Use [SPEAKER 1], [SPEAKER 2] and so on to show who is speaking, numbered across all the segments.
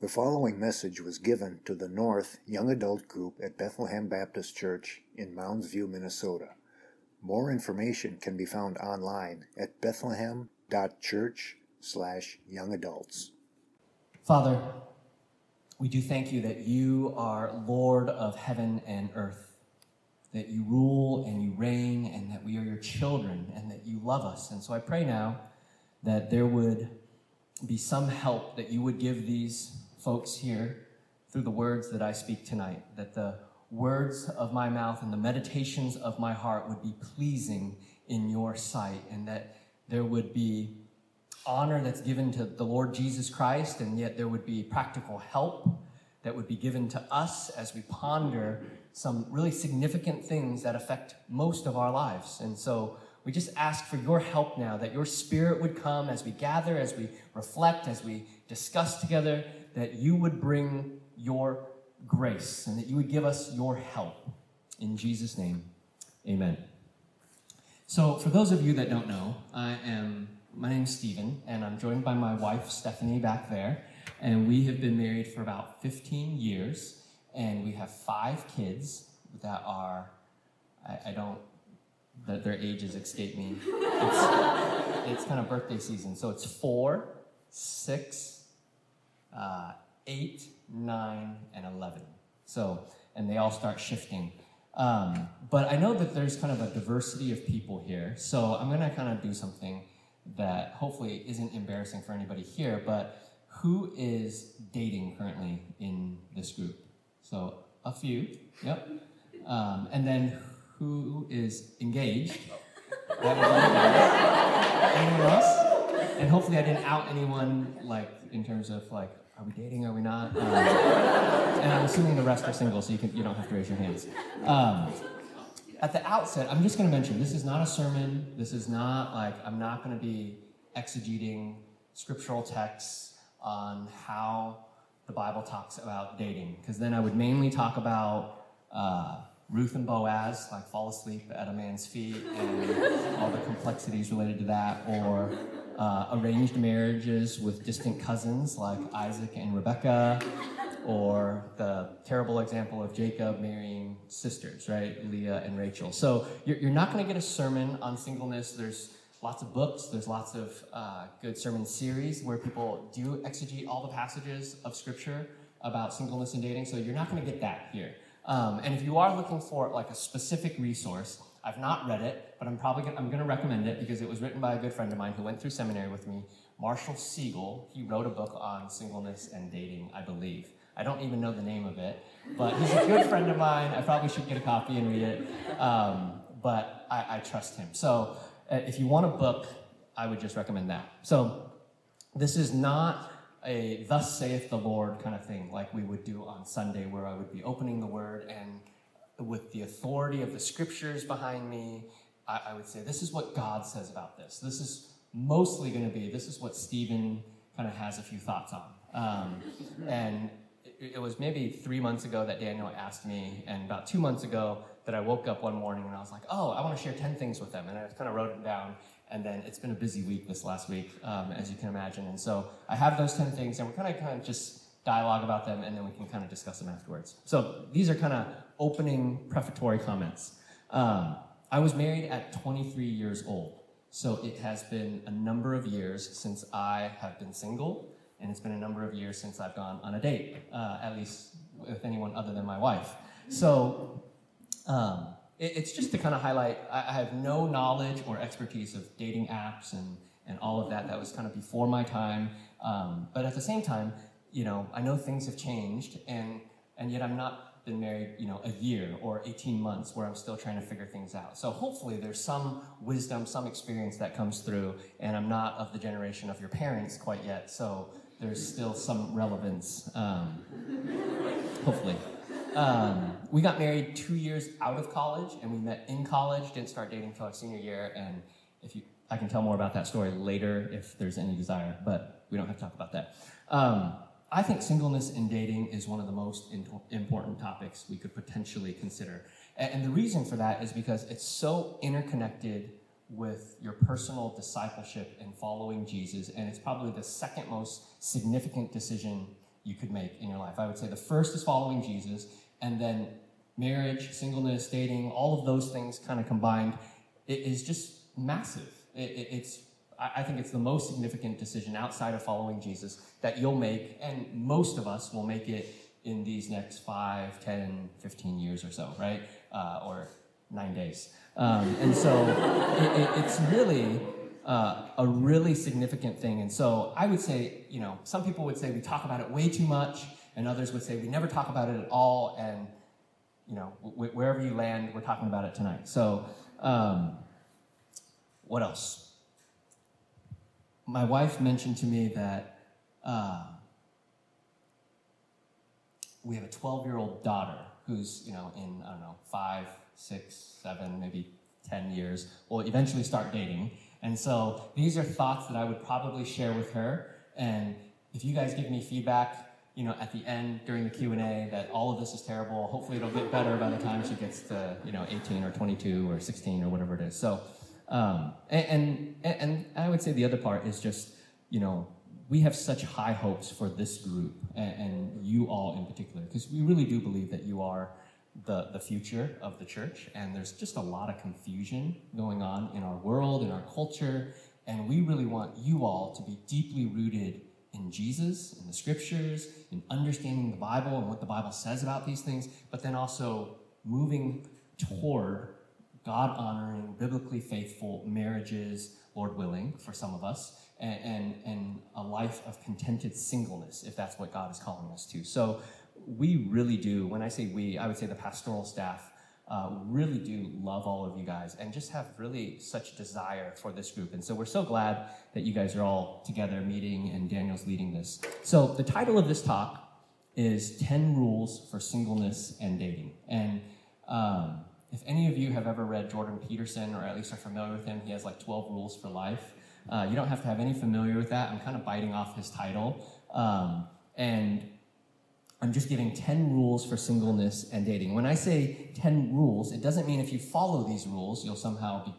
[SPEAKER 1] The following message was given to the North Young Adult Group at Bethlehem Baptist Church in Mounds View, Minnesota. More information can be found online at bethlehem.church slash young adults.
[SPEAKER 2] Father, we do thank you that you are Lord of heaven and earth, that you rule and you reign, and that we are your children, and that you love us. And so I pray now that there would be some help that you would give these folks here through the words that I speak tonight, that the words of my mouth and the meditations of my heart would be pleasing in your sight, and that there would be honor that's given to the Lord Jesus Christ, and yet there would be practical help that would be given to us as we ponder some really significant things that affect most of our lives. And so we just ask for your help now, that your spirit would come as we gather, as we reflect, as we discuss together, that you would bring your grace and that you would give us your help. In Jesus' name, amen. So, for those of you that don't know, I am, my name's Stephen, and I'm joined by my wife, Stephanie, back there. And we have been married for about 15 years, and we have five kids that are, I, I don't, that their ages escape me. It's, it's kind of birthday season. So it's four, six, uh, eight, nine, and 11. So, and they all start shifting. Um, but I know that there's kind of a diversity of people here. So I'm going to kind of do something that hopefully isn't embarrassing for anybody here. But who is dating currently in this group? So a few, yep. Um, and then who is engaged? anyone else? And hopefully I didn't out anyone like in terms of like are we dating? Are we not? Um, and I'm assuming the rest are single, so you can you don't have to raise your hands. Um, at the outset, I'm just going to mention this is not a sermon. This is not like I'm not going to be exegeting scriptural texts on how the Bible talks about dating, because then I would mainly talk about uh, Ruth and Boaz, like fall asleep at a man's feet, and all the complexities related to that, or uh, arranged marriages with distant cousins like Isaac and Rebecca, or the terrible example of Jacob marrying sisters, right? Leah and Rachel. So you're, you're not going to get a sermon on singleness. There's lots of books, there's lots of uh, good sermon series where people do exegete all the passages of Scripture about singleness and dating. So you're not going to get that here. Um, and if you are looking for like a specific resource, I've not read it, but I'm probably gonna, I'm going to recommend it because it was written by a good friend of mine who went through seminary with me, Marshall Segal. He wrote a book on singleness and dating, I believe. I don't even know the name of it, but he's a good friend of mine. I probably should get a copy and read it, um, but I, I, trust him. So uh, if you want a book, I would just recommend that. So this is not a thus saith the Lord kind of thing like we would do on Sunday, where I would be opening the word and with the authority of the scriptures behind me, I, I would say, this is what God says about this. This is mostly going to be, this is what Stephen kind of has a few thoughts on. Um, and it, it was maybe three months ago that Daniel asked me, and about two months ago that I woke up one morning and I was like, oh, I want to share 10 things with them. And I kind of wrote it down. And then it's been a busy week this last week, um, as you can imagine. And so I have those 10 things, and we're kind of kind of just dialogue about them, and then we can kind of discuss them afterwards. So these are kind of opening prefatory comments. Um, I was married at 23 years old, so it has been a number of years since I have been single, and it's been a number of years since I've gone on a date, uh, at least with anyone other than my wife. So um, it, it's just to kind of highlight I, I have no knowledge or expertise of dating apps and, and all of that. That was kind of before my time. Um, but at the same time, you know, I know things have changed, and, and yet I'm not been married, you know, a year or 18 months where I'm still trying to figure things out. So hopefully there's some wisdom, some experience that comes through, and I'm not of the generation of your parents quite yet, so there's still some relevance, um, hopefully. Um, we got married two years out of college, and we met in college, didn't start dating until our senior year, and if you, I can tell more about that story later if there's any desire, but we don't have to talk about that. Um, I think singleness and dating is one of the most important topics we could potentially consider. And the reason for that is because it's so interconnected with your personal discipleship and following Jesus, and it's probably the second most significant decision you could make in your life. I would say the first is following Jesus, and then marriage, singleness, dating, all of those things kind of combined, it is just massive. It, it, it's I think it's the most significant decision outside of following Jesus that you'll make, and most of us will make it in these next 5, 10, 15 years or so, right? Uh, or nine days. Um, and so it, it, it's really uh, a really significant thing. And so I would say, you know, some people would say we talk about it way too much, and others would say we never talk about it at all. And, you know, w- wherever you land, we're talking about it tonight. So, um, what else? My wife mentioned to me that uh, we have a 12 year old daughter who's, you know, in, I don't know, five, six, seven, maybe 10 years, will eventually start dating. And so these are thoughts that I would probably share with her. And if you guys give me feedback, you know, at the end during the Q and A that all of this is terrible. Hopefully, it'll get better by the time she gets to you know 18 or 22 or 16 or whatever it is. So, um, and, and and I would say the other part is just you know we have such high hopes for this group and, and you all in particular because we really do believe that you are the, the future of the church. And there's just a lot of confusion going on in our world, in our culture. And we really want you all to be deeply rooted in Jesus, in the scriptures, in understanding the Bible and what the Bible says about these things, but then also moving toward God honoring, biblically faithful marriages, Lord willing, for some of us, and, and, and, a life of contented singleness, if that's what God is calling us to. So we really do, when I say we, I would say the pastoral staff uh, really do love all of you guys and just have really such desire for this group. And so we're so glad that you guys are all together meeting and Daniel's leading this. So the title of this talk is 10 Rules for Singleness and Dating. And um, if any of you have ever read Jordan Peterson or at least are familiar with him, he has like 12 rules for life. Uh, you don't have to have any familiar with that. I'm kind of biting off his title. Um, and I'm just giving 10 rules for singleness and dating. When I say 10 rules, it doesn't mean if you follow these rules, you'll somehow be,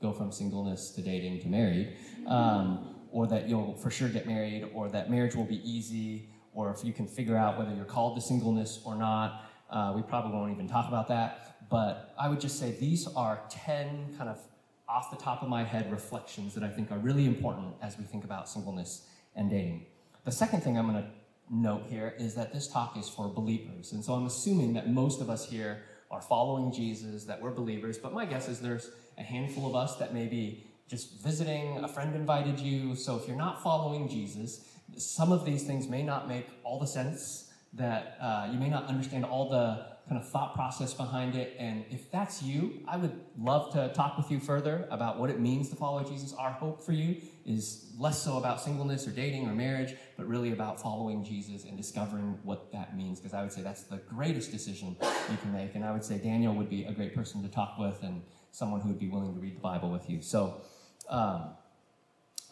[SPEAKER 2] go from singleness to dating to married, um, or that you'll for sure get married, or that marriage will be easy, or if you can figure out whether you're called to singleness or not. Uh, we probably won't even talk about that. But I would just say these are 10 kind of off the top of my head reflections that I think are really important as we think about singleness and dating. The second thing I'm going to note here is that this talk is for believers. And so I'm assuming that most of us here are following Jesus, that we're believers, but my guess is there's a handful of us that may be just visiting, a friend invited you. So if you're not following Jesus, some of these things may not make all the sense, that uh, you may not understand all the kind of thought process behind it. And if that's you, I would love to talk with you further about what it means to follow Jesus. Our hope for you is less so about singleness or dating or marriage, but really about following Jesus and discovering what that means. Because I would say that's the greatest decision you can make. And I would say Daniel would be a great person to talk with and someone who would be willing to read the Bible with you. So um,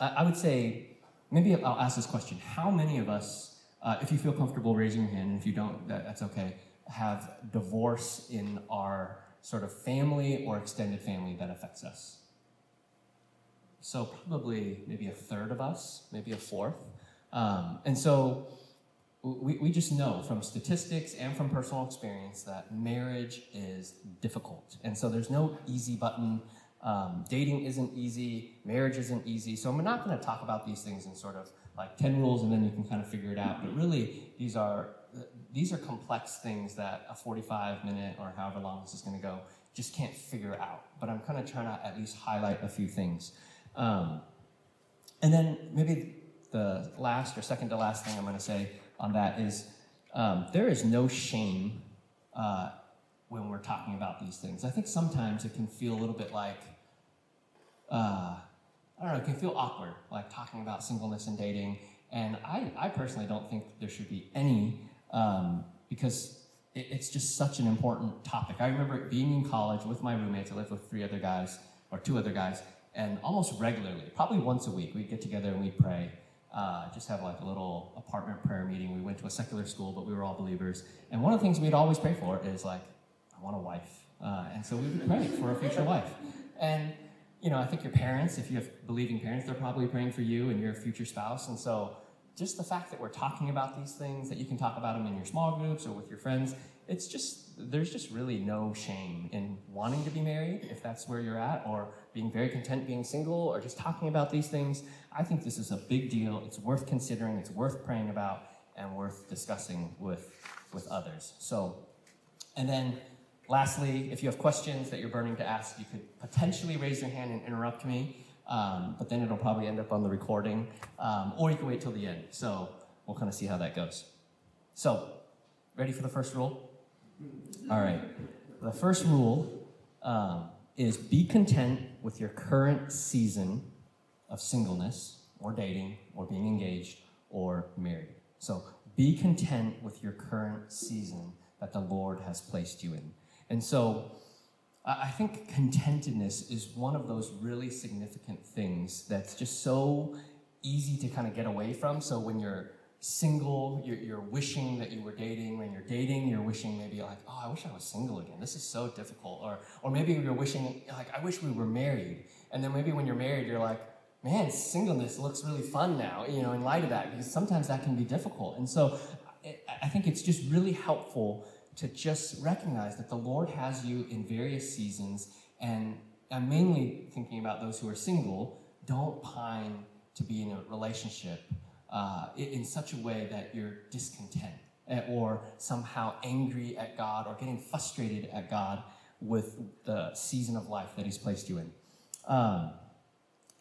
[SPEAKER 2] I, I, would say, maybe I'll ask this question How many of us, uh, if you feel comfortable raising your hand, and if you don't, that, that's okay have divorce in our sort of family or extended family that affects us. So, probably maybe a third of us, maybe a fourth. Um, and so, we, we just know from statistics and from personal experience that marriage is difficult. And so, there's no easy button. Um, dating isn't easy, marriage isn't easy. So, I'm not going to talk about these things in sort of like 10 rules and then you can kind of figure it out. But really, these are these are complex things that a 45 minute or however long this is going to go just can't figure out. But I'm kind of trying to at least highlight a few things. Um, and then maybe the last or second to last thing I'm going to say on that is um, there is no shame uh, when we're talking about these things. I think sometimes it can feel a little bit like, uh, I don't know, it can feel awkward, like talking about singleness and dating. And I, I personally don't think there should be any um, because it, it's just such an important topic. I remember being in college with my roommates. I lived with three other guys, or two other guys, and almost regularly, probably once a week, we'd get together and we'd pray. Uh, just have like a little apartment prayer meeting. We went to a secular school, but we were all believers. And one of the things we'd always pray for is like, I want a wife. Uh, and so we would pray for a future wife. And, you know, I think your parents, if you have believing parents, they're probably praying for you and your future spouse. And so just the fact that we're talking about these things, that you can talk about them in your small groups or with your friends, it's just, there's just really no shame in wanting to be married, if that's where you're at, or being very content being single, or just talking about these things. I think this is a big deal. It's worth considering, it's worth praying about, and worth discussing with, with others. So, and then lastly, if you have questions that you're burning to ask, you could potentially raise your hand and interrupt me. Um, but then it'll probably end up on the recording, um, or you can wait till the end. So we'll kind of see how that goes. So, ready for the first rule? All right. The first rule um, is be content with your current season of singleness, or dating, or being engaged, or married. So, be content with your current season that the Lord has placed you in. And so, I think contentedness is one of those really significant things that's just so easy to kind of get away from. So when you're single, you're, you're, wishing that you were dating. When you're dating, you're wishing maybe like, oh, I wish I was single again. This is so difficult. Or, or maybe you're wishing like, I wish we were married. And then maybe when you're married, you're like, man, singleness looks really fun now, you know, in light of that, because sometimes that can be difficult. And so I think it's just really helpful to just recognize that the Lord has you in various seasons, and I'm mainly thinking about those who are single. Don't pine to be in a relationship uh, in such a way that you're discontent eh, or somehow angry at God or getting frustrated at God with the season of life that He's placed you in. Um,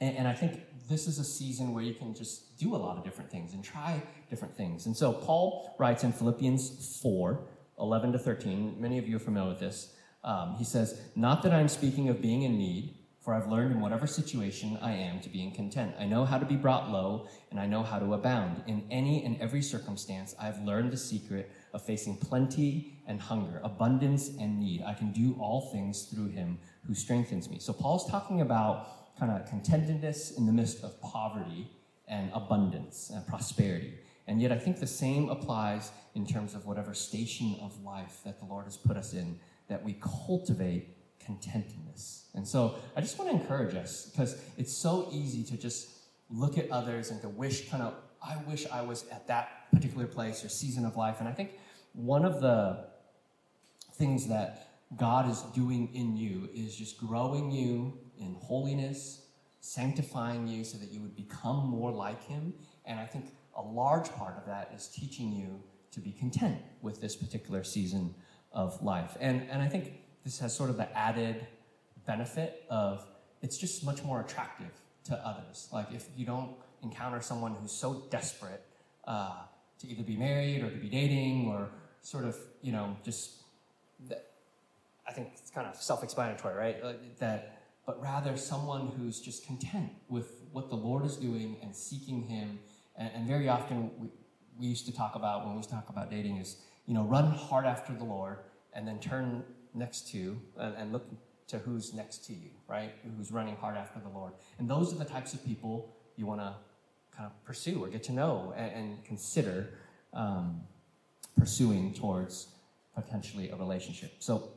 [SPEAKER 2] and, and I think this is a season where you can just do a lot of different things and try different things. And so Paul writes in Philippians 4, 11 to 13. Many of you are familiar with this. Um, he says, Not that I'm speaking of being in need, for I've learned in whatever situation I am to be in content. I know how to be brought low, and I know how to abound. In any and every circumstance, I've learned the secret of facing plenty and hunger, abundance and need. I can do all things through him who strengthens me. So Paul's talking about kind of contentedness in the midst of poverty and abundance and prosperity. And yet, I think the same applies in terms of whatever station of life that the Lord has put us in, that we cultivate contentedness. And so, I just want to encourage us because it's so easy to just look at others and to wish, kind of, I wish I was at that particular place or season of life. And I think one of the things that God is doing in you is just growing you in holiness, sanctifying you so that you would become more like Him. And I think a large part of that is teaching you to be content with this particular season of life. And, and I think this has sort of the added benefit of it's just much more attractive to others. Like if you don't encounter someone who's so desperate uh, to either be married or to be dating or sort of, you know, just I think it's kind of self-explanatory, right? Uh, that, but rather someone who's just content with what the Lord is doing and seeking Him and, and very often we, we used to talk about, when we talk about dating, is, you know, run hard after the Lord and then turn next to and, and look to who's next to you, right? Who's running hard after the Lord. And those are the types of people you want to kind of pursue or get to know and, and consider um, pursuing towards potentially a relationship. So,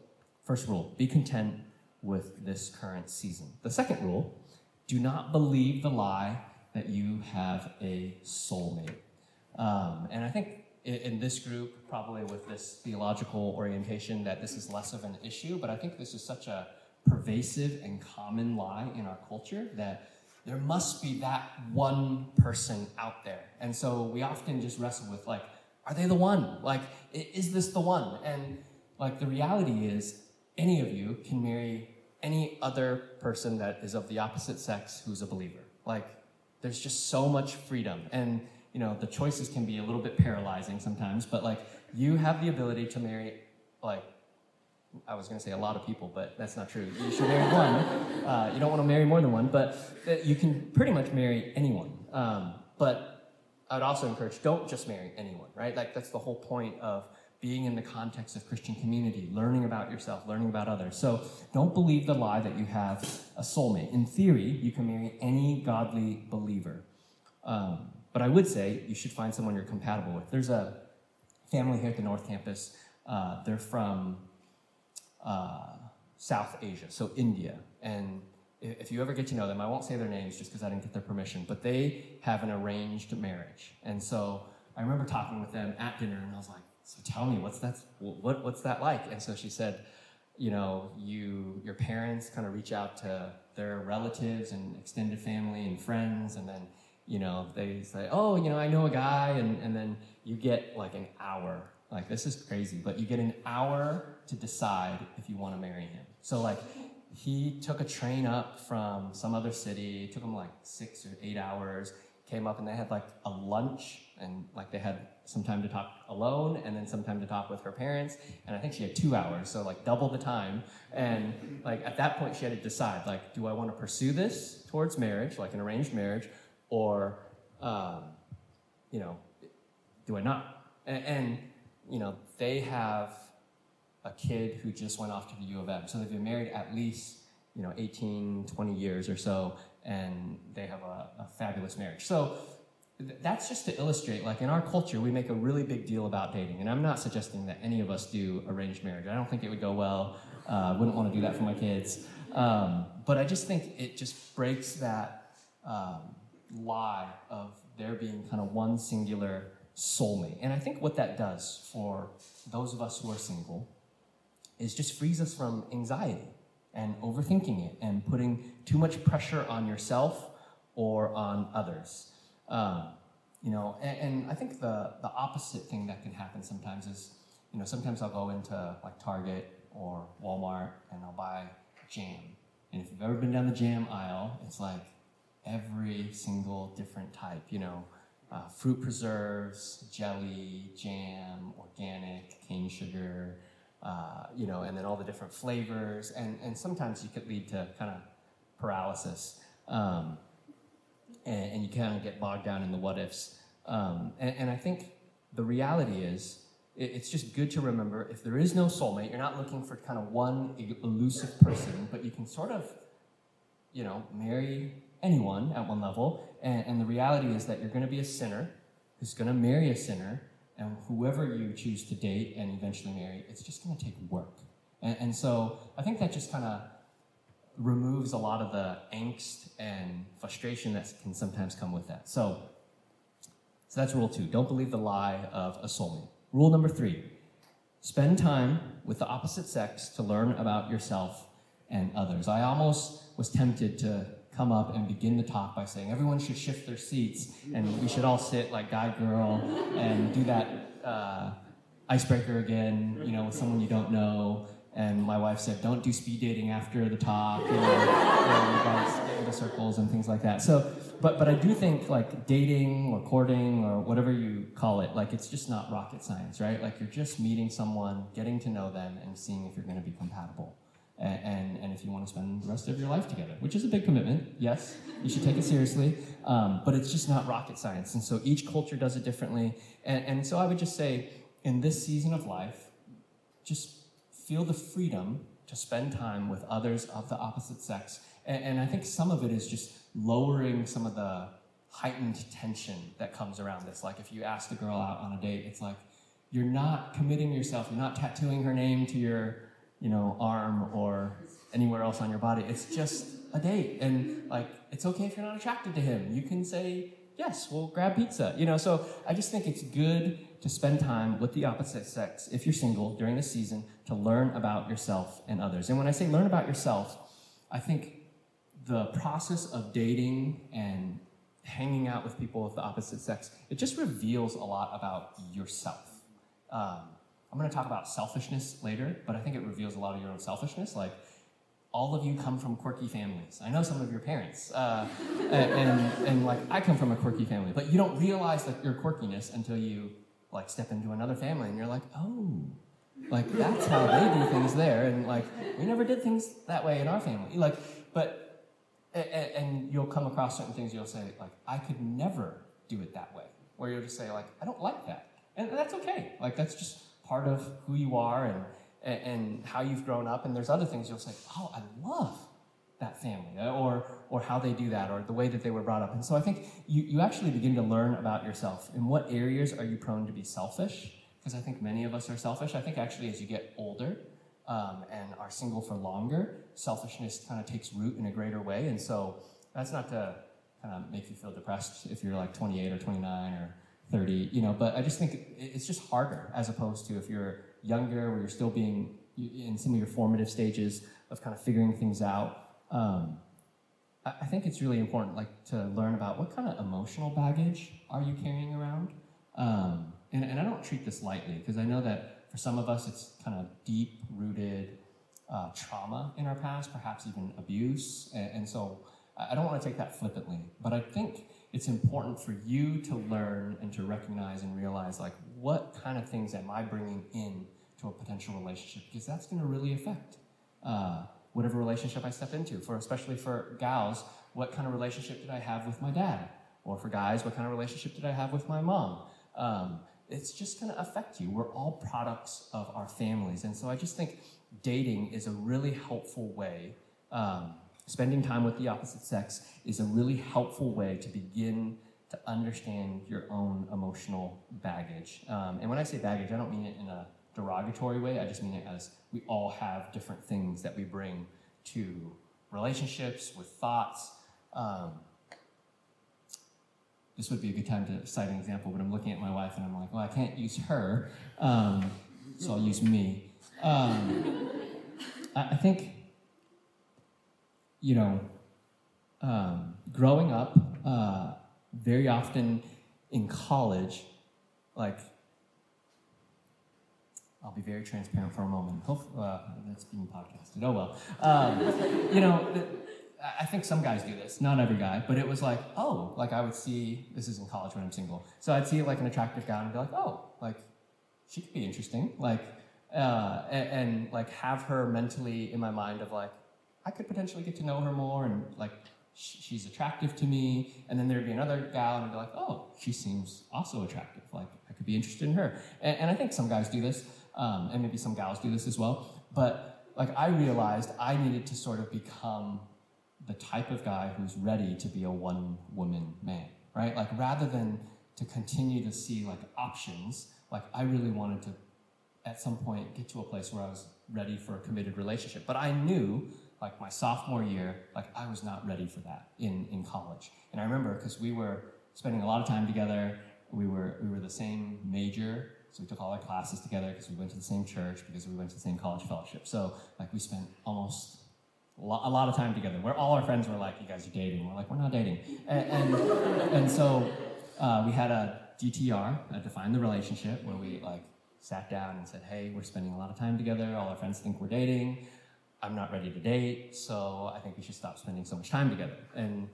[SPEAKER 2] first rule be content with this current season. The second rule do not believe the lie that you have a soulmate. Um, and I think in, in, this group, probably with this theological orientation, that this is less of an issue, but I think this is such a pervasive and common lie in our culture that there must be that one person out there. And so we often just wrestle with, like, are they the one? Like, is this the one? And like, the reality is, any of you can marry any other person that is of the opposite sex who's a believer. Like, there's just so much freedom. And, you know, the choices can be a little bit paralyzing sometimes, but like you have the ability to marry, like, I was going to say a lot of people, but that's not true. You should marry one. Uh, you don't want to marry more than one, but you can pretty much marry anyone. Um, but I would also encourage don't just marry anyone, right? Like that's the whole point of being in the context of Christian community, learning about yourself, learning about others. So don't believe the lie that you have a soulmate. In theory, you can marry any godly believer. Um, but I would say you should find someone you're compatible with. There's a family here at the North Campus. Uh, they're from uh, South Asia, so India. And if you ever get to know them, I won't say their names just because I didn't get their permission, but they have an arranged marriage. And so I remember talking with them at dinner, and I was like, "So tell me, what's that? What what's that like?" And so she said, "You know, you your parents kind of reach out to their relatives and extended family and friends, and then." You know, they say, "Oh, you know, I know a guy," and, and then you get like an hour. Like this is crazy, but you get an hour to decide if you want to marry him. So like he took a train up from some other city. It took him like six or eight hours. Came up and they had like a lunch and like they had some time to talk alone and then some time to talk with her parents. And I think she had two hours, so like double the time. And like at that point, she had to decide like, do I want to pursue this towards marriage, like an arranged marriage, or um, you know, do I not? And, and you know, they have a kid who just went off to the U of M. So they've been married at least, you know, 18, 20 years or so, and they have a, a fabulous marriage. So th- that's just to illustrate, like in our culture, we make a really big deal about dating. And I'm not suggesting that any of us do arranged marriage. I don't think it would go well. Uh, wouldn't want to do that for my kids. Um, but I just think it just breaks that um, lie of there being kind of one singular soulmate. And I think what that does for those of us who are single is just frees us from anxiety and overthinking it and putting too much pressure on yourself or on others. Um, you know, and, and, I think the, the opposite thing that can happen sometimes is, you know, sometimes I'll go into like Target or Walmart and I'll buy jam. And if you've ever been down the jam aisle, it's like every single different type, you know, uh, fruit preserves, jelly, jam, organic, cane sugar, uh, you know, and then all the different flavors, and, and sometimes you could lead to kind of paralysis, um, and, and, you kind of get bogged down in the what ifs. Um, and, and, I think the reality is, it, it's just good to remember if there is no soulmate, you're not looking for kind of one elusive person, but you can sort of, you know, marry anyone at one level, and, and the reality is that you're going to be a sinner who's going to marry a sinner and whoever you choose to date and eventually marry, it's just going to take work. And, and so I think that just kind of removes a lot of the angst and frustration that can sometimes come with that. So, so that's rule two. Don't believe the lie of a soulmate. Rule number three spend time with the opposite sex to learn about yourself and others. I almost was tempted to come up and begin the talk by saying everyone should shift their seats and we should all sit like guy girl and do that uh, icebreaker again, you know, with someone you don't know. And my wife said, don't do speed dating after the talk, you know, you guys get into circles and things like that. So, but, but I do think like dating or courting or whatever you call it, like it's just not rocket science, right? Like you're just meeting someone, getting to know them, and seeing if you're going to be compatible and, and, if you want to spend the rest of your life together, which is a big commitment, yes, you should take it seriously, um, but it's just not rocket science. And so each culture does it differently. And, and so I would just say, in this season of life, just feel the freedom to spend time with others of the opposite sex. And, and I think some of it is just lowering some of the heightened tension that comes around this. Like if you ask the girl out on a date, it's like, you're not committing yourself, you're not tattooing her name to your you know, arm or anywhere else on your body. It's just a date. And like, it's okay if you're not attracted to him. You can say, yes, we'll grab pizza. You know, so I just think it's good to spend time with the opposite sex, if you're single, during the season, to learn about yourself and others. And when I say learn about yourself, I think the process of dating and hanging out with people of the opposite sex, it just reveals a lot about yourself. Um, I'm going to talk about selfishness later, but I think it reveals a lot of your own selfishness. Like, all of you come from quirky families. I know some of your parents, uh, and, and, and like I come from a quirky family, but you don't realize that your quirkiness until you like step into another family, and you're like, oh, like that's how they do things there, and like we never did things that way in our family. Like, but and, and you'll come across certain things you'll say like I could never do it that way, where you'll just say like I don't like that, and that's okay. Like that's just part of who you are and, and how you've grown up. And there's other things you'll say, oh, I love that family, uh, or, or how they do that, or the way that they were brought up. And so I think you, you actually begin to learn about yourself. In what areas are you prone to be selfish? Because I think many of us are selfish. I think actually as you get older, um, and are single for longer, selfishness kind of takes root in a greater way. And so that's not to kind of make you feel depressed if you're like 28 or 29 or 30, you know, but I just think it's just harder as opposed to if you're younger where you're still being in some of your formative stages of kind of figuring things out. Um, I think it's really important, like, to learn about what kind of emotional baggage are you carrying around. Um, and, and I don't treat this lightly because I know that for some of us it's kind of deep rooted uh, trauma in our past, perhaps even abuse. And, and so I don't want to take that flippantly, but I think it's important for you to learn and to recognize and realize like what kind of things am I bringing in to a potential relationship because that's going to really affect uh, whatever relationship I step into. For especially for gals, what kind of relationship did I have with my dad? Or for guys, what kind of relationship did I have with my mom? Um, it's just going to affect you. We're all products of our families, and so I just think dating is a really helpful way. Um, spending time with the opposite sex is a really helpful way to begin to understand your own emotional baggage. Um, and when I say baggage, I don't mean it in a derogatory way. I just mean it as we all have different things that we bring to relationships with thoughts. Um, this would be a good time to cite an example, but I'm looking at my wife and I'm like, well, I can't use her, um, so I'll use me. Um, I, I, think, you know, um, growing up, uh, very often in college, like I'll be very transparent for a moment. Hope, uh, that's being podcasted. Oh well. Um, you know, I think some guys do this. Not every guy, but it was like, oh, like I would see. This is in college when I'm single, so I'd see like an attractive guy and be like, oh, like she could be interesting, like, uh, and, and like have her mentally in my mind of like, I could potentially get to know her more, and like she's attractive to me. And then there'd be another gal, and I'd be like, oh, she seems also attractive. Like I could be interested in her. And, and I think some guys do this um, and maybe some gals do this as well. But like I realized I needed to sort of become the type of guy who's ready to be a one woman man, right? Like rather than to continue to see like options, like I really wanted to at some point get to a place where I was ready for a committed relationship. But I knew like my sophomore year, like I was not ready for that in, in college. And I remember because we were spending a lot of time together, we were we were the same major, so we took all our classes together because we went to the same church, because we went to the same college fellowship. So like we spent almost a lot of time together. Where all our friends were like, "You guys are dating." We're like, "We're not dating," and and, and so uh, we had a DTR, a define the relationship, where we like sat down and said, "Hey, we're spending a lot of time together. All our friends think we're dating. I'm not ready to date, so I think we should stop spending so much time together." And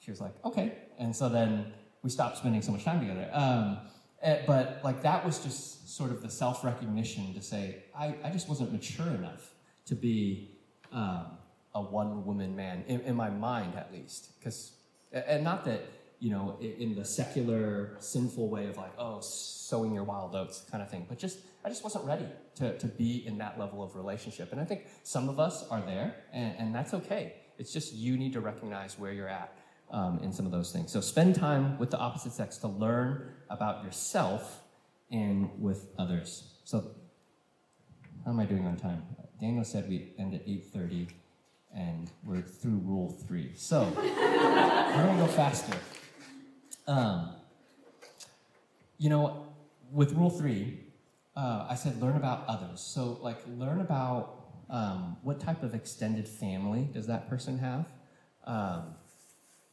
[SPEAKER 2] she was like, "Okay." And so then we stopped spending so much time together. Um, Eh, but like that was just sort of the self-recognition to say I, I just wasn't mature enough to be um, a one-woman man in, in, my mind at least because and not that you know in the secular sinful way of like oh sowing your wild oats kind of thing but just i just wasn't ready to, to be in that level of relationship and i think some of us are there and, and that's okay it's just you need to recognize where you're at um, in some of those things. So spend time with the opposite sex to learn about yourself and with others. So how am I doing on time? Daniel said we end at 8.30 and we're through rule three. So we're going to go faster? Um, you know, with rule three, uh, I said learn about others. So like learn about um, what type of extended family does that person have? Um,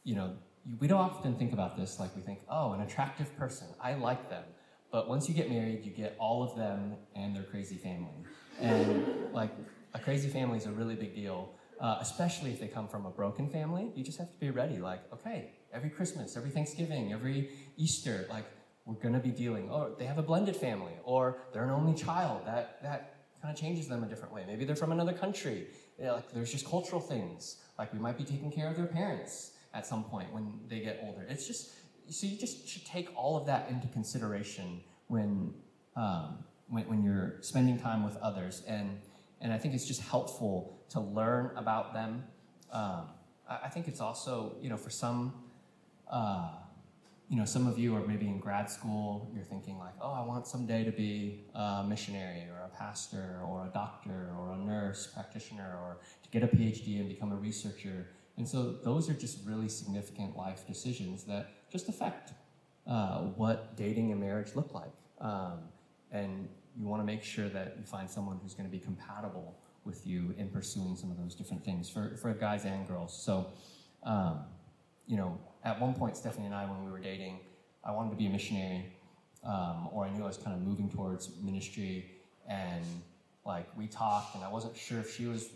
[SPEAKER 2] you know, we don't often think about this like we think, oh, an attractive person, I like them. But once you get married, you get all of them and their crazy family. And like a crazy family is a really big deal, uh, especially if they come from a broken family. You just have to be ready. Like, okay, every Christmas, every Thanksgiving, every Easter, like we're gonna be dealing. Or they have a blended family, or they're an only child. That that kind of changes them a different way. Maybe they're from another country. You know, like there's just cultural things. Like we might be taking care of their parents at some point when they get older. It's just so you just should take all of that into consideration when um, when, when you're spending time with others, and and I think it's just helpful to learn about them. Um, I, I, think it's also you know for some. Uh, you know, some of you are maybe in grad school, you're thinking like, oh, I want someday to be a missionary or a pastor or a doctor or a nurse practitioner or to get a PhD and become a researcher. And so those are just really significant life decisions that just affect uh, what dating and marriage look like. Um, and you want to make sure that you find someone who's going to be compatible with you in pursuing some of those different things for, for guys and girls. So, um, you know, at one point, Stephanie and I, when we were dating, I wanted to be a missionary, um, or I knew I was kind of moving towards ministry, and like we talked, and I wasn't sure if she was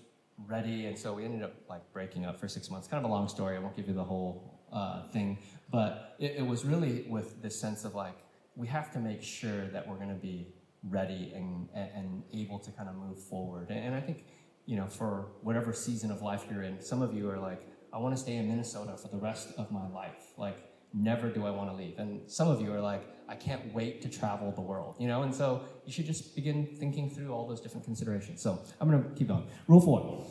[SPEAKER 2] ready, and so we ended up like breaking up for six months. Kind of a long story. I won't give you the whole uh, thing, but it, it was really with this sense of like we have to make sure that we're going to be ready and, and able to kind of move forward. And I think, you know, for whatever season of life you're in, some of you are like, I want to stay in Minnesota for the rest of my life. Like, never do I want to leave. And some of you are like, I can't wait to travel the world, you know? And so you should just begin thinking through all those different considerations. So I'm going to keep going. Rule four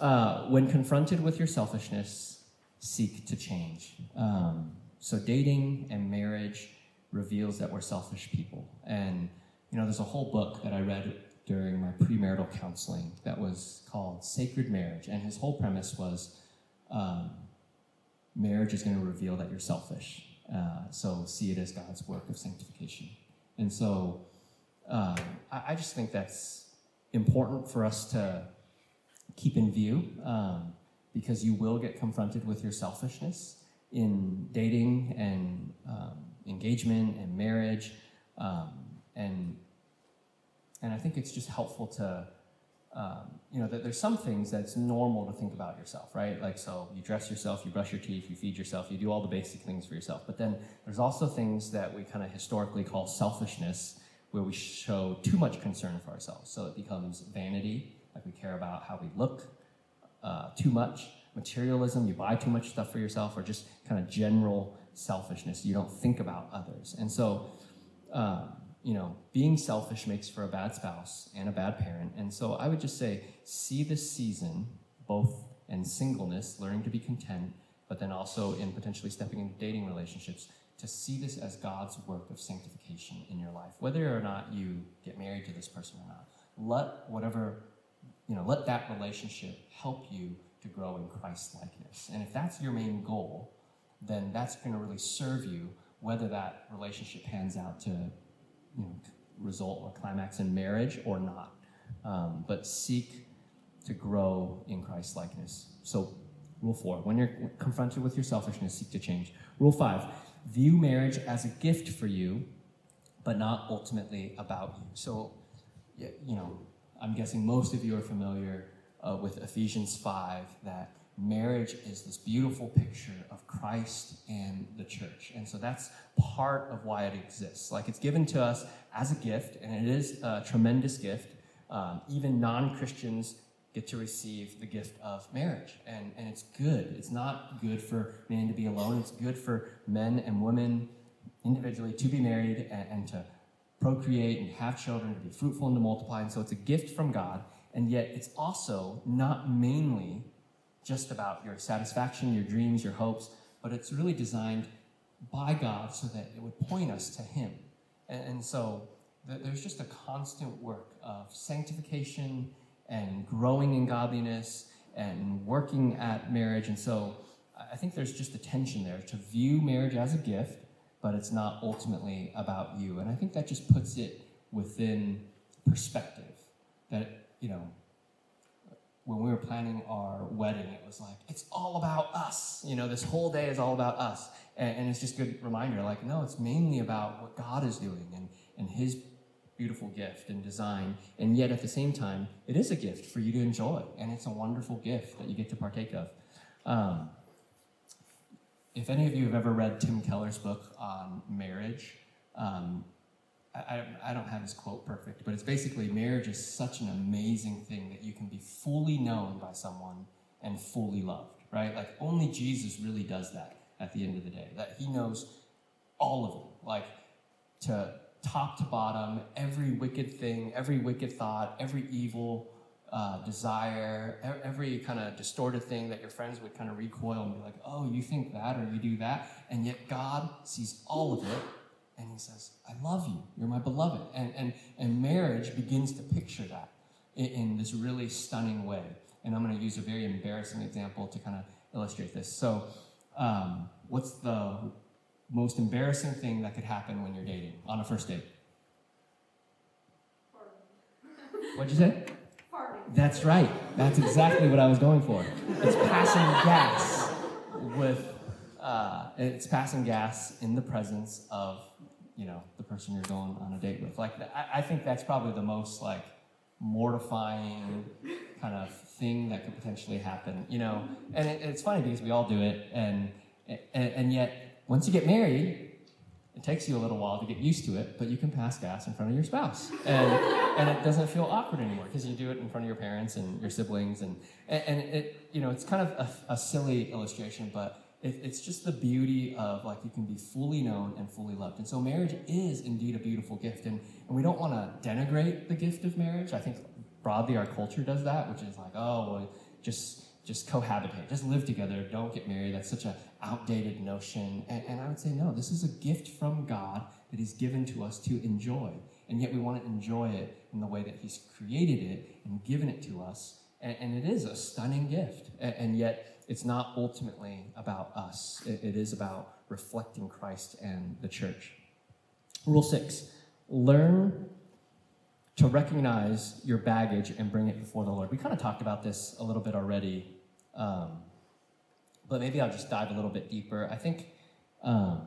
[SPEAKER 2] uh, when confronted with your selfishness, seek to change. Um, so dating and marriage reveals that we're selfish people. And, you know, there's a whole book that I read during my premarital counseling that was called Sacred Marriage. And his whole premise was um, marriage is going to reveal that you're selfish. Uh, so see it as God's work of sanctification. And so um, I, I, just think that's important for us to keep in view um, because you will get confronted with your selfishness in dating and um, engagement and marriage. Um, and, and I think it's just helpful to um, you know, that there's some things that's normal to think about yourself, right? Like, so you dress yourself, you brush your teeth, you feed yourself, you do all the basic things for yourself. But then there's also things that we kind of historically call selfishness, where we show too much concern for ourselves. So it becomes vanity, like we care about how we look uh, too much, materialism, you buy too much stuff for yourself, or just kind of general selfishness. You don't think about others. And so, um, you know, being selfish makes for a bad spouse and a bad parent. And so I would just say, see this season, both in singleness, learning to be content, but then also in potentially stepping into dating relationships, to see this as God's work of sanctification in your life, whether or not you get married to this person or not. Let whatever, you know, let that relationship help you to grow in Christ likeness. And if that's your main goal, then that's going to really serve you, whether that relationship pans out to you know, result or climax in marriage or not. Um, but seek to grow in Christ likeness. So, rule four, when you're confronted with your selfishness, seek to change. Rule five, view marriage as a gift for you, but not ultimately about you. So, you know, I'm guessing most of you are familiar uh, with Ephesians 5 that marriage is this beautiful picture of Christ and the church. And so that's part of why it exists. Like it's given to us as a gift, and it is a tremendous gift. Um, even non Christians get to receive the gift of marriage. And, and it's good. It's not good for men to be alone, it's good for men and women individually to be married and, and to procreate and have children, to be fruitful and to multiply. And so it's a gift from God. And yet it's also not mainly just about your satisfaction, your dreams, your hopes, but it's really designed by God so that it would point us to Him. And, and so th- there's just a constant work of sanctification and growing in godliness and working at marriage. And so I think there's just a tension there to view marriage as a gift, but it's not ultimately about you. And I think that just puts it within perspective that, you know, when we were planning our wedding, it was like, it's all about us. You know, this whole day is all about us. And, and, it's just a good reminder, like, no, it's mainly about what God is doing and, and His beautiful gift and design. And yet at the same time, it is a gift for you to enjoy. And it's a wonderful gift that you get to partake of. Um, if any of you have ever read Tim Keller's book on marriage, um, I, I don't have his quote perfect, but it's basically marriage is such an amazing thing that you can be fully known by someone and fully loved, right? Like only Jesus really does that at the end of the day, that he knows all of them, like to top to bottom, every wicked thing, every wicked thought, every evil, uh, desire, every kind of distorted thing that your friends would kind of recoil and be like, oh, you think that or you do that. And yet God sees all of it and he says, I love you. You're my beloved. And, and, and marriage begins to picture that in, in this really stunning way. And I'm going to use a very embarrassing example to kind of illustrate this. So, um, what's the most embarrassing thing that could happen when you're dating on a first date? What'd you say? That's right. That's exactly what I was going for. It's passing gas with, uh, it's passing gas in the presence of, you know, the person you're going on a date with. Like, I, I think that's probably the most like mortifying kind of thing that could potentially happen, you know. And it, it's funny because we all do it, and, and and yet once you get married, it takes you a little while to get used to it, but you can pass gas in front of your spouse. And, and it doesn't feel awkward anymore because you do it in front of your parents and your siblings. And, and, it, you know, it's kind of a, a silly illustration, but it, it's just the beauty of like you can be fully known and fully loved. And so marriage is indeed a beautiful gift. And, and we don't want to denigrate the gift of marriage. I think broadly our culture does that, which is like, oh, well, just just cohabitate, just live together, don't get married. That's such an outdated notion. And, and, I would say, no, this is a gift from God that He's given to us to enjoy. And yet we want to enjoy it in the way that He's created it and given it to us. And, and it is a stunning gift. And, and, yet it's not ultimately about us, it, it is about reflecting Christ and the church. Rule six learn to recognize your baggage and bring it before the Lord. We kind of talked about this a little bit already um, but maybe I'll just dive a little bit deeper. I think, um,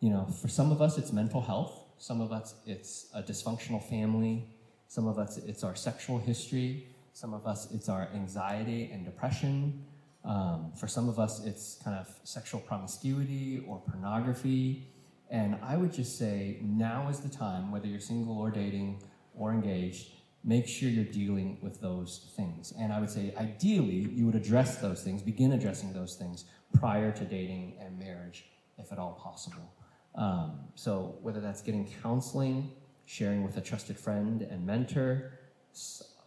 [SPEAKER 2] you know, for some of us, it's mental health. Some of us, it's a dysfunctional family. Some of us, it's our sexual history. Some of us, it's our anxiety and depression. Um, for some of us, it's kind of sexual promiscuity or pornography. And I would just say now is the time, whether you're single or dating or engaged, make sure you're dealing with those things. And I would say, ideally, you would address those things, begin addressing those things prior to dating and marriage, if at all possible. Um, so, whether that's getting counseling, sharing with a trusted friend and mentor,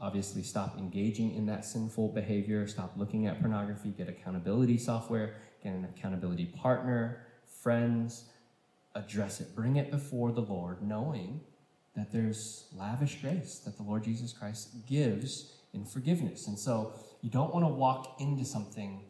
[SPEAKER 2] obviously stop engaging in that sinful behavior, stop looking at pornography, get accountability software, get an accountability partner, friends, address it, bring it before the Lord, knowing that there's lavish grace that the Lord Jesus Christ gives in forgiveness. And so you don't want to walk into something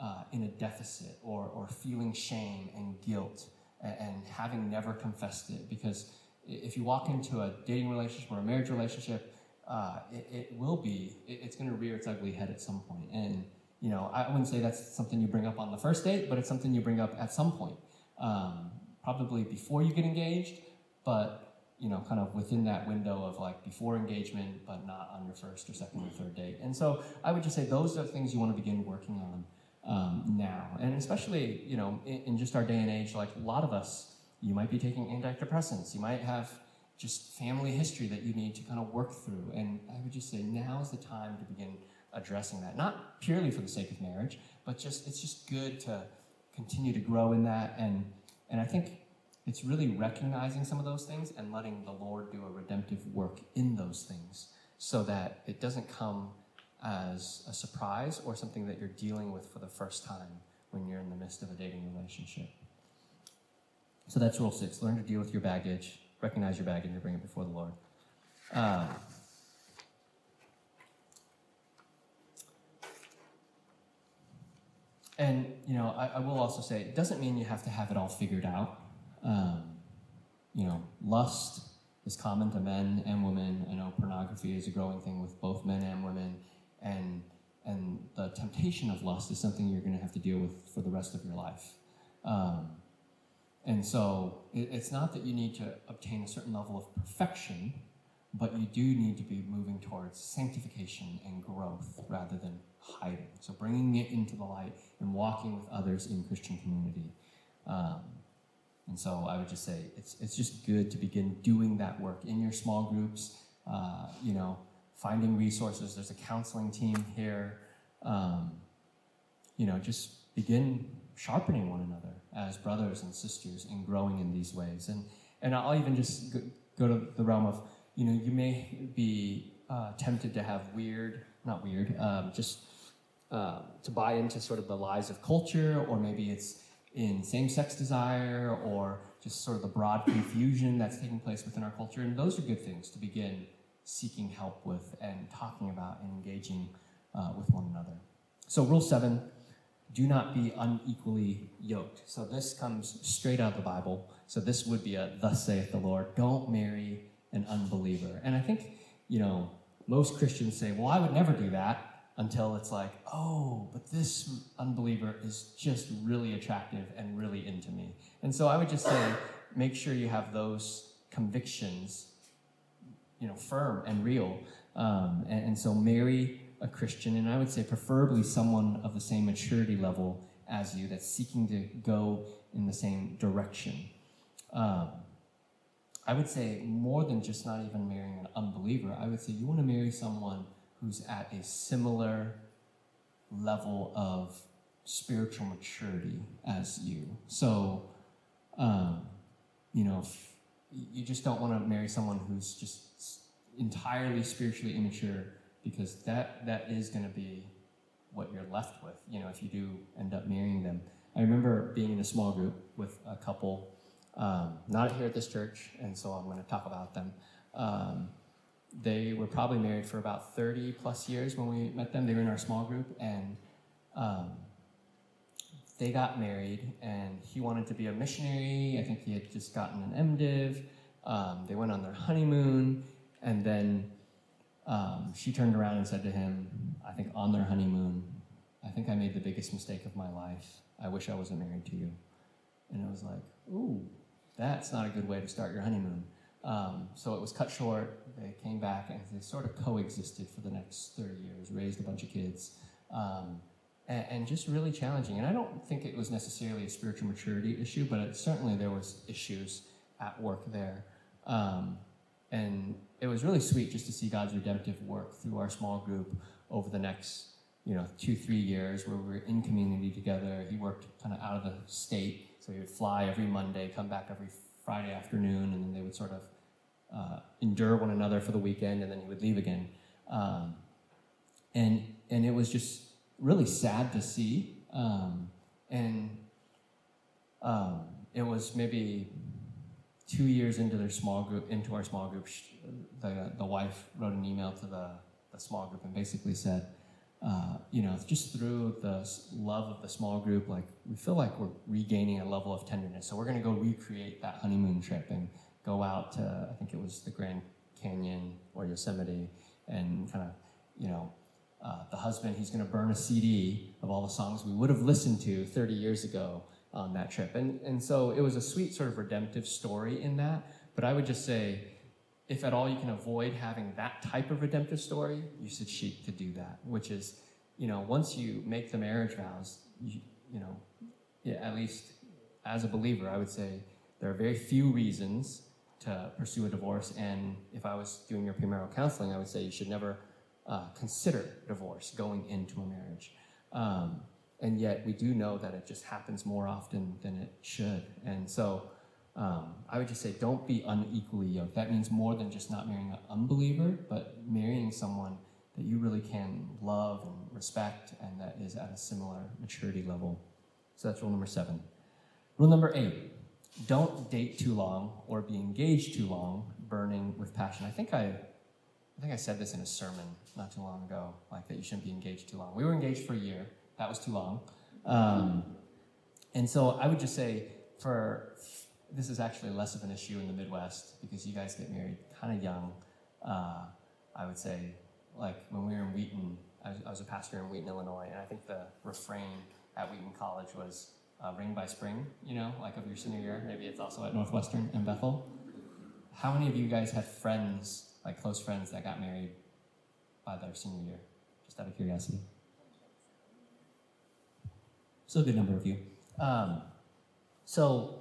[SPEAKER 2] uh, in a deficit or, or feeling shame and guilt and, and having never confessed it. Because if you walk into a dating relationship or a marriage relationship, uh, it, it, will be, it, it's going to rear its ugly head at some point. And, you know, I wouldn't say that's something you bring up on the first date, but it's something you bring up at some point. Um, probably before you get engaged, but you know, kind of within that window of like before engagement, but not on your first or second or third date. And so I would just say those are things you want to begin working on um, now. And especially, you know, in, in, just our day and age, like a lot of us, you might be taking antidepressants. You might have just family history that you need to kind of work through. And I would just say now is the time to begin addressing that. Not purely for the sake of marriage, but just it's just good to continue to grow in that. And and I think it's really recognizing some of those things and letting the Lord do a redemptive work in those things so that it doesn't come as a surprise or something that you're dealing with for the first time when you're in the midst of a dating relationship. So that's rule six learn to deal with your baggage, recognize your baggage, and you bring it before the Lord. Uh, and, you know, I, I will also say it doesn't mean you have to have it all figured out. Um, you know, lust is common to men and women. I know pornography is a growing thing with both men and women, and and the temptation of lust is something you're going to have to deal with for the rest of your life. Um, and so it, it's not that you need to obtain a certain level of perfection, but you do need to be moving towards sanctification and growth rather than hiding. So bringing it into the light and walking with others in Christian community. Um, and so I would just say it's, it's just good to begin doing that work in your small groups, uh, you know, finding resources. There's a counseling team here. Um, you know, just begin sharpening one another as brothers and sisters and growing in these ways. And, and I'll even just go to the realm of, you know, you may be uh, tempted to have weird, not weird, um, just uh, to buy into sort of the lies of culture, or maybe it's in same sex desire, or just sort of the broad confusion that's taking place within our culture. And those are good things to begin seeking help with and talking about and engaging uh, with one another. So, rule seven do not be unequally yoked. So, this comes straight out of the Bible. So, this would be a thus saith the Lord. Don't marry an unbeliever. And I think, you know, most Christians say, well, I would never do that until it's like, oh, but this unbeliever is just really attractive and really into me. And so I would just say, make sure you have those convictions, you know, firm and real. Um, and, and so marry a Christian, and I would say preferably someone of the same maturity level as you that's seeking to go in the same direction. Um, I would say more than just not even marrying an unbeliever, I would say you want to marry someone who's at a similar level of spiritual maturity as you. So, um, you know, you just don't want to marry someone who's just entirely spiritually immature because that that is going to be what you're left with. You know, if you do end up marrying them. I remember being in a small group with a couple, um, not here at this church, and so I'm going to talk about them. Um, they were probably married for about 30 plus years when we met them. They were in our small group, and um, they got married, and he wanted to be a missionary. I think he had just gotten an MDiv. Um, they went on their honeymoon, and then um, she turned around and said to him, I think on their honeymoon, I think I made the biggest mistake of my life. I wish I wasn't married to you. And it was like, ooh, that's not a good way to start your honeymoon. Um, so it was cut short. They came back and they sort of coexisted for the next 30 years, raised a bunch of kids, um, and, and, just really challenging. And I don't think it was necessarily a spiritual maturity issue, but it, certainly there was issues at work there. Um, and it was really sweet just to see God's redemptive work through our small group over the next, you know, two, three years where we were in community together. He worked kind of out of the state, so he would fly every Monday, come back every Friday afternoon, and then they would sort of uh, endure one another for the weekend, and then he would leave again. Um, and and it was just really sad to see. Um, and um, it was maybe two years into their small group, into our small group, the the wife wrote an email to the the small group and basically said. Uh, you know, just through the love of the small group, like we feel like we're regaining a level of tenderness. So we're going to go recreate that honeymoon trip and go out to, I think it was the Grand Canyon or Yosemite, and kind of, you know, uh, the husband, he's going to burn a CD of all the songs we would have listened to 30 years ago on that trip. And, and so it was a sweet sort of redemptive story in that. But I would just say, if at all you can avoid having that type of redemptive story, you should seek to do that, which is, you know, once you make the marriage vows, you, you know, yeah, at least as a believer, I would say there are very few reasons to pursue a divorce. And if I was doing your premarital counseling, I would say you should never uh, consider divorce going into a marriage. Um, and yet we do know that it just happens more often than it should. And so um, I would just say don't be unequally yoked. That means more than just not marrying an unbeliever, but marrying someone that you really can love and respect and that is at a similar maturity level. So that's rule number seven. Rule number eight don't date too long or be engaged too long, burning with passion. I think I, I think I said this in a sermon not too long ago, like that you shouldn't be engaged too long. We were engaged for a year. That was too long. Um, and so I would just say, for this is actually less of an issue in the Midwest because you guys get married kind of young. Uh, I would say, like when we were in Wheaton, I was, I was a pastor in Wheaton, Illinois, and I think the refrain at Wheaton College was uh, Ring by Spring, you know, like of your senior year. Maybe it's also at Northwestern and Bethel. How many of you guys had friends, like close friends, that got married by their senior year? Just out of curiosity. So a good number of you. Um, so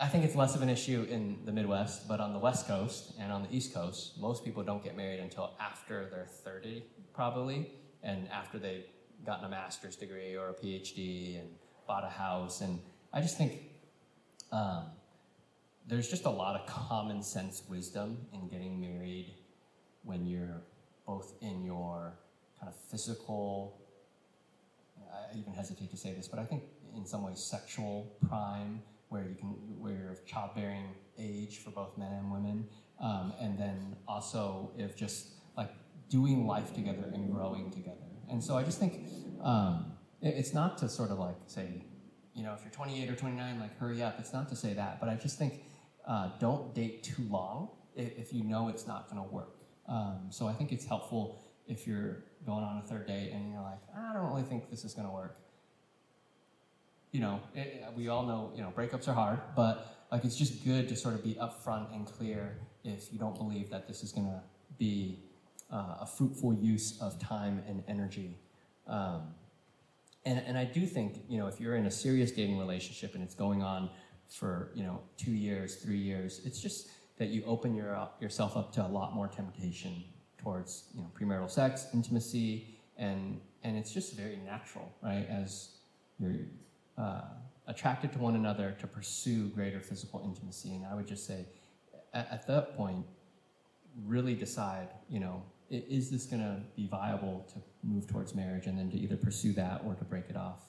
[SPEAKER 2] I think it's less of an issue in the Midwest, but on the West Coast and on the East Coast, most people don't get married until after they're 30, probably, and after they've gotten a master's degree or a PhD and bought a house. And I just think um, there's just a lot of common sense wisdom in getting married when you're both in your kind of physical, I even hesitate to say this, but I think in some ways sexual prime, where you can, where you're of childbearing age for both men and women, um, and then also if just like doing life together and growing together. And so I just think um, it, it's not to sort of like say, you know, if you're 28 or 29, like hurry up. It's not to say that, but I just think uh, don't date too long if, if you know it's not going to work. Um, so I think it's helpful if you're going on a third date and you're like, I don't really think this is going to work. You know, it, we all know, you know, breakups are hard, but like it's just good to sort of be upfront and clear if you don't believe that this is going to be uh, a fruitful use of time and energy. Um, and, and I do think, you know, if you're in a serious dating relationship and it's going on for, you know, two years, three years, it's just that you open your, yourself up to a lot more temptation towards, you know, premarital sex, intimacy, and, and it's just very natural, right? As you're uh, attracted to one another to pursue greater physical intimacy. And I would just say, at, at that point, really decide, you know, is this going to be viable to move towards marriage and then to either pursue that or to break it off?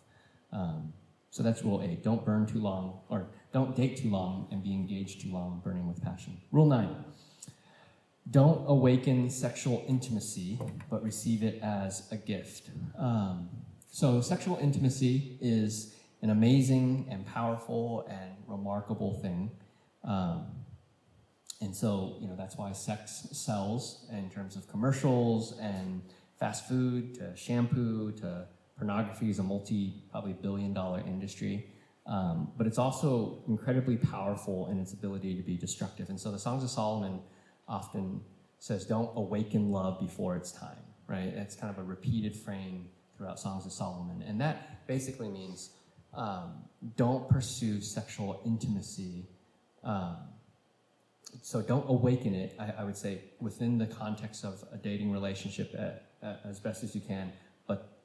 [SPEAKER 2] Um, so that's rule eight. Don't burn too long, or don't date too long and be engaged too long, burning with passion. Rule nine. Don't awaken sexual intimacy, but receive it as a gift. Um, so, sexual intimacy is an amazing and powerful and remarkable thing. Um, and so, you know, that's why sex sells in terms of commercials and fast food to shampoo to pornography is a multi, probably billion dollar industry. Um, but it's also incredibly powerful in its ability to be destructive. And so the Songs of Solomon often says, don't awaken love before it's time, right? It's kind of a repeated frame throughout Songs of Solomon. And that basically means um, don't pursue sexual intimacy um, so don't awaken it, I, I, would say, within the context of a dating relationship at, at, as best as you can. But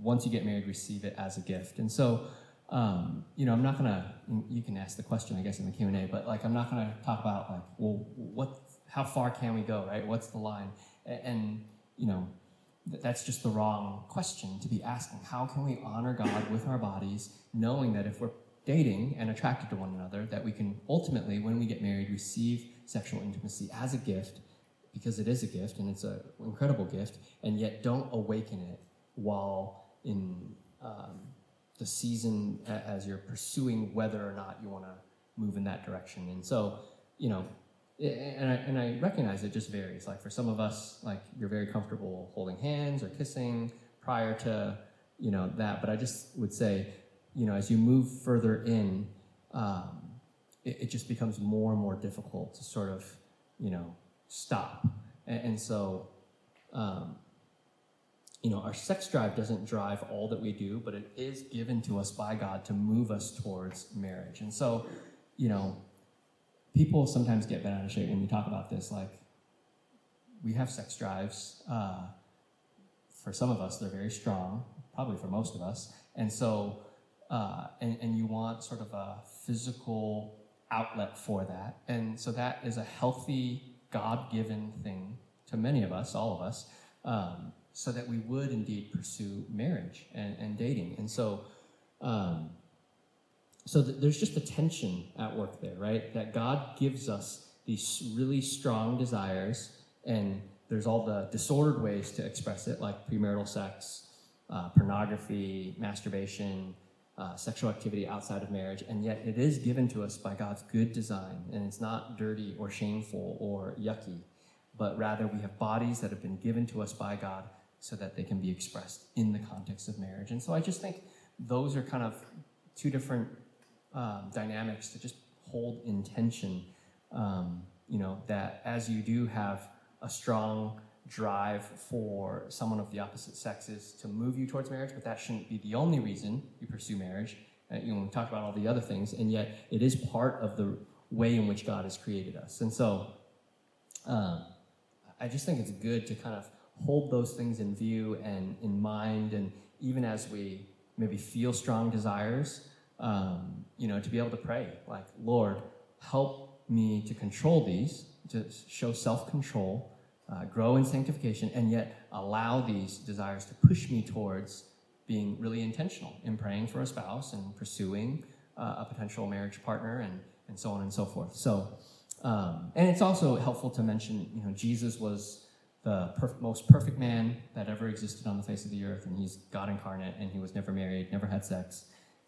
[SPEAKER 2] once you get married, receive it as a gift. And so, um, you know, I'm not gonna. You can ask the question, I guess, in the Q and A. But like, I'm not gonna talk about like, well, what, how far can we go, right? What's the line? And, you know, that's just the wrong question to be asking. How can we honor God with our bodies, knowing that if we're dating and attracted to one another, that we can ultimately, when we get married, receive sexual intimacy as a gift, because it is a gift and it's an incredible gift, and yet don't awaken it while in um, the season as you're pursuing whether or not you want to move in that direction. And so, you know, and I, and I recognize it just varies. Like for some of us, like you're very comfortable holding hands or kissing prior to, you know, that. But I just would say, you know, as you move further in, um, it, it, just becomes more and more difficult to sort of, you know, stop. And, and so, um, you know, our sex drive doesn't drive all that we do, but it is given to us by God to move us towards marriage. And so, you know, people sometimes get bent out of shape when we talk about this. Like, we have sex drives. Uh, for some of us, they're very strong, probably for most of us. And so, uh, and, and you want sort of a physical outlet for that. And so that is a healthy, God given thing to many of us, all of us, um, so that we would indeed pursue marriage and, and dating. And so, um, so th- there's just a tension at work there, right? That God gives us these really strong desires, and there's all the disordered ways to express it, like premarital sex, uh, pornography, masturbation, uh, sexual activity outside of marriage, and yet it is given to us by God's good design, and it's not dirty or shameful or yucky, but rather we have bodies that have been given to us by God so that they can be expressed in the context of marriage. And so I just think those are kind of two different um, dynamics to just hold in tension. Um, you know, that as you do have a strong drive for someone of the opposite sexes to move you towards marriage, but that shouldn't be the only reason you pursue marriage. Uh, you know, we talked about all the other things, and yet it is part of the way in which God has created us. And so, um, I just think it's good to kind of hold those things in view and in mind, and even as we maybe feel strong desires, um, you know, to be able to pray, like, Lord, help me to control these, to show self control uh, grow in sanctification, and yet allow these desires to push me towards being really intentional in praying for a spouse and pursuing uh, a potential marriage partner and, and so on and so forth. So, um, and it's also helpful to mention, you know, Jesus was the perf- most perfect man that ever existed on the face of the earth, and he's God incarnate, and he was never married, never had sex,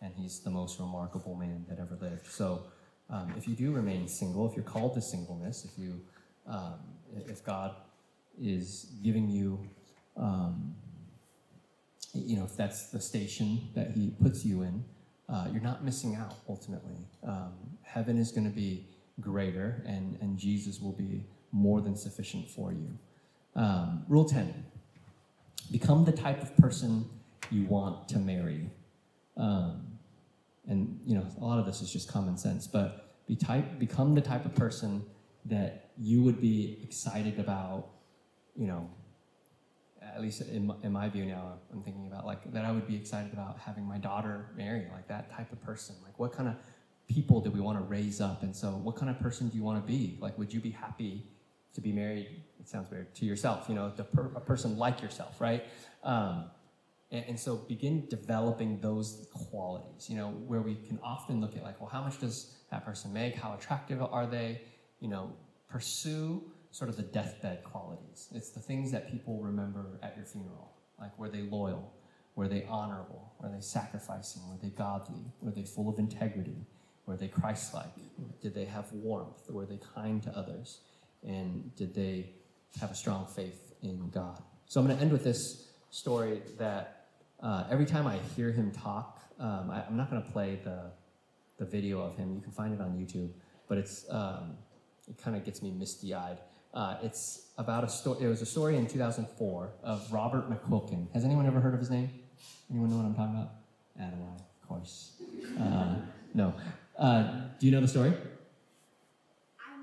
[SPEAKER 2] and he's the most remarkable man that ever lived. So, um, if you do remain single, if you're called to singleness, if you, um, if God is giving you, um, you know, if that's the station that He puts you in, uh, you're not missing out ultimately. Um, heaven is going to be greater, and, and Jesus will be more than sufficient for you. Um, rule 10 become the type of person you want to marry. Um, and, you know, a lot of this is just common sense, but be type, become the type of person that you would be excited about, you know, at least in my, in my view now, I'm thinking about like that I would be excited about having my daughter marry, like that type of person. Like, what kind of people do we want to raise up? And so, what kind of person do you want to be? Like, would you be happy to be married? It sounds weird to yourself, you know, per, a person like yourself, right? Um, and, so, begin developing those qualities, you know, where we can often look at like, well, how much does that person make? How attractive are they? You know, pursue sort of the deathbed qualities. It's the things that people remember at your funeral. Like, were they loyal? Were they honorable? Were they sacrificing? Were they godly? Were they full of integrity? Were they Christ like? Did they have warmth? Were they kind to others? And did they have a strong faith in God? So I'm going to end with this story that uh, every time I hear him talk, um, I, am not going to play the, the video of him. You can find it on YouTube, but it's um, it kind of gets me misty eyed. Uh, it's about a story. It was a story in 2004 of Robert McQuilkin. Has anyone ever heard of his name? Anyone know what I'm talking about? Adam, of course. Uh, no. Uh, do you know the story?
[SPEAKER 3] I'm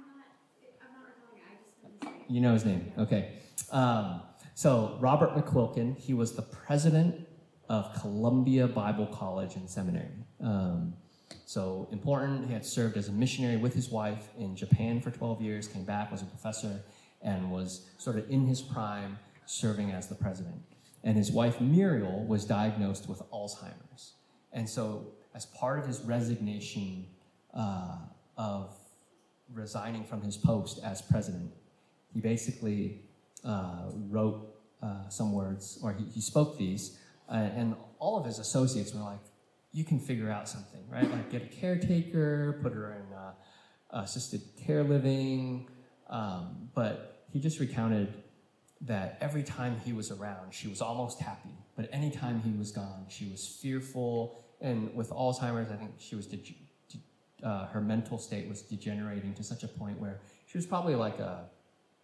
[SPEAKER 3] not. I'm not recalling it. I just
[SPEAKER 2] You know his name. Okay. Um, so Robert McQuilkin, he was the president of Columbia Bible College and Seminary. Um, so important. He had served as a missionary with his wife in Japan for 12 years, came back, was a professor, and was sort of in his prime serving as the president. And his wife Muriel was diagnosed with Alzheimer's. And so, as part of his resignation uh, of resigning from his post as president, he basically uh, wrote uh, some words, or he, he spoke these, uh, and all of his associates were like, you can figure out something, right? Like get a caretaker, put her in uh, assisted care living. Um, but he just recounted that every time he was around, she was almost happy. But anytime he was gone, she was fearful. And with Alzheimer's, I think she was de- de- uh, her mental state was degenerating to such a point where she was probably like a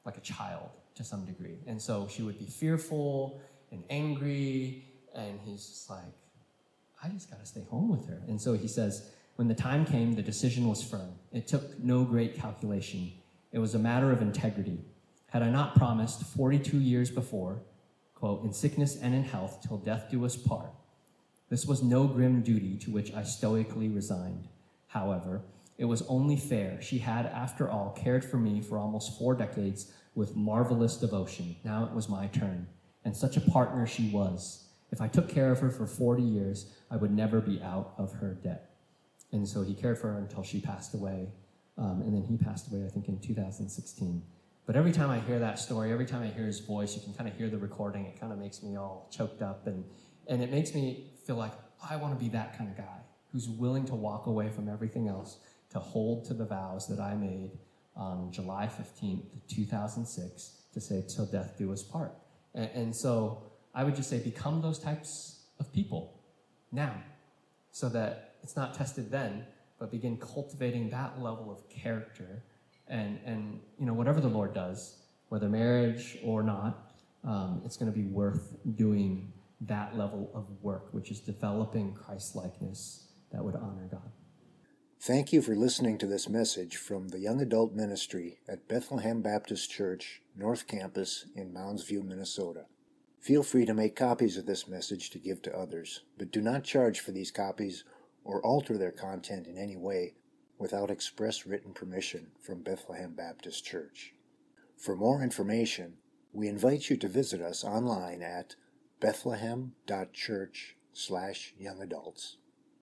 [SPEAKER 2] like a child to some degree. And so she would be fearful and angry. And he's just like, I just got to stay home with her. And so he says, when the time came, the decision was firm. It took no great calculation. It was a matter of integrity. Had I not promised 42 years before, quote, in sickness and in health till death do us part, this was no grim duty to which I stoically resigned. However, it was only fair. She had, after all, cared for me for almost four decades with marvelous devotion. Now it was my turn. And such a partner she was. If I took care of her for 40 years, I would never be out of her debt. And so he cared for her until she passed away. Um, and then he passed away, I think, in 2016. But every time I hear that story, every time I hear his voice, you can kind of hear the recording. It kind of makes me all choked up. And, and it makes me feel like I want to be that kind of guy who's willing to walk away from everything else to hold to the vows that I made on July 15th, 2006, to say, till death do us part. And, and so I would just say, become those types of people now so that it's not tested then, but begin cultivating that level of character. And, and you know, whatever the Lord does, whether marriage or not, um, it's going to be worth doing that level of work, which is developing Christ likeness that would honor God.
[SPEAKER 1] Thank you for listening to this message from the Young Adult Ministry at Bethlehem Baptist Church, North Campus in Mounds View, Minnesota. Feel free to make copies of this message to give to others, but do not charge for these copies or alter their content in any way without express written permission from Bethlehem Baptist Church. For more information, we invite you to visit us online at bethlehem.church slash young adults.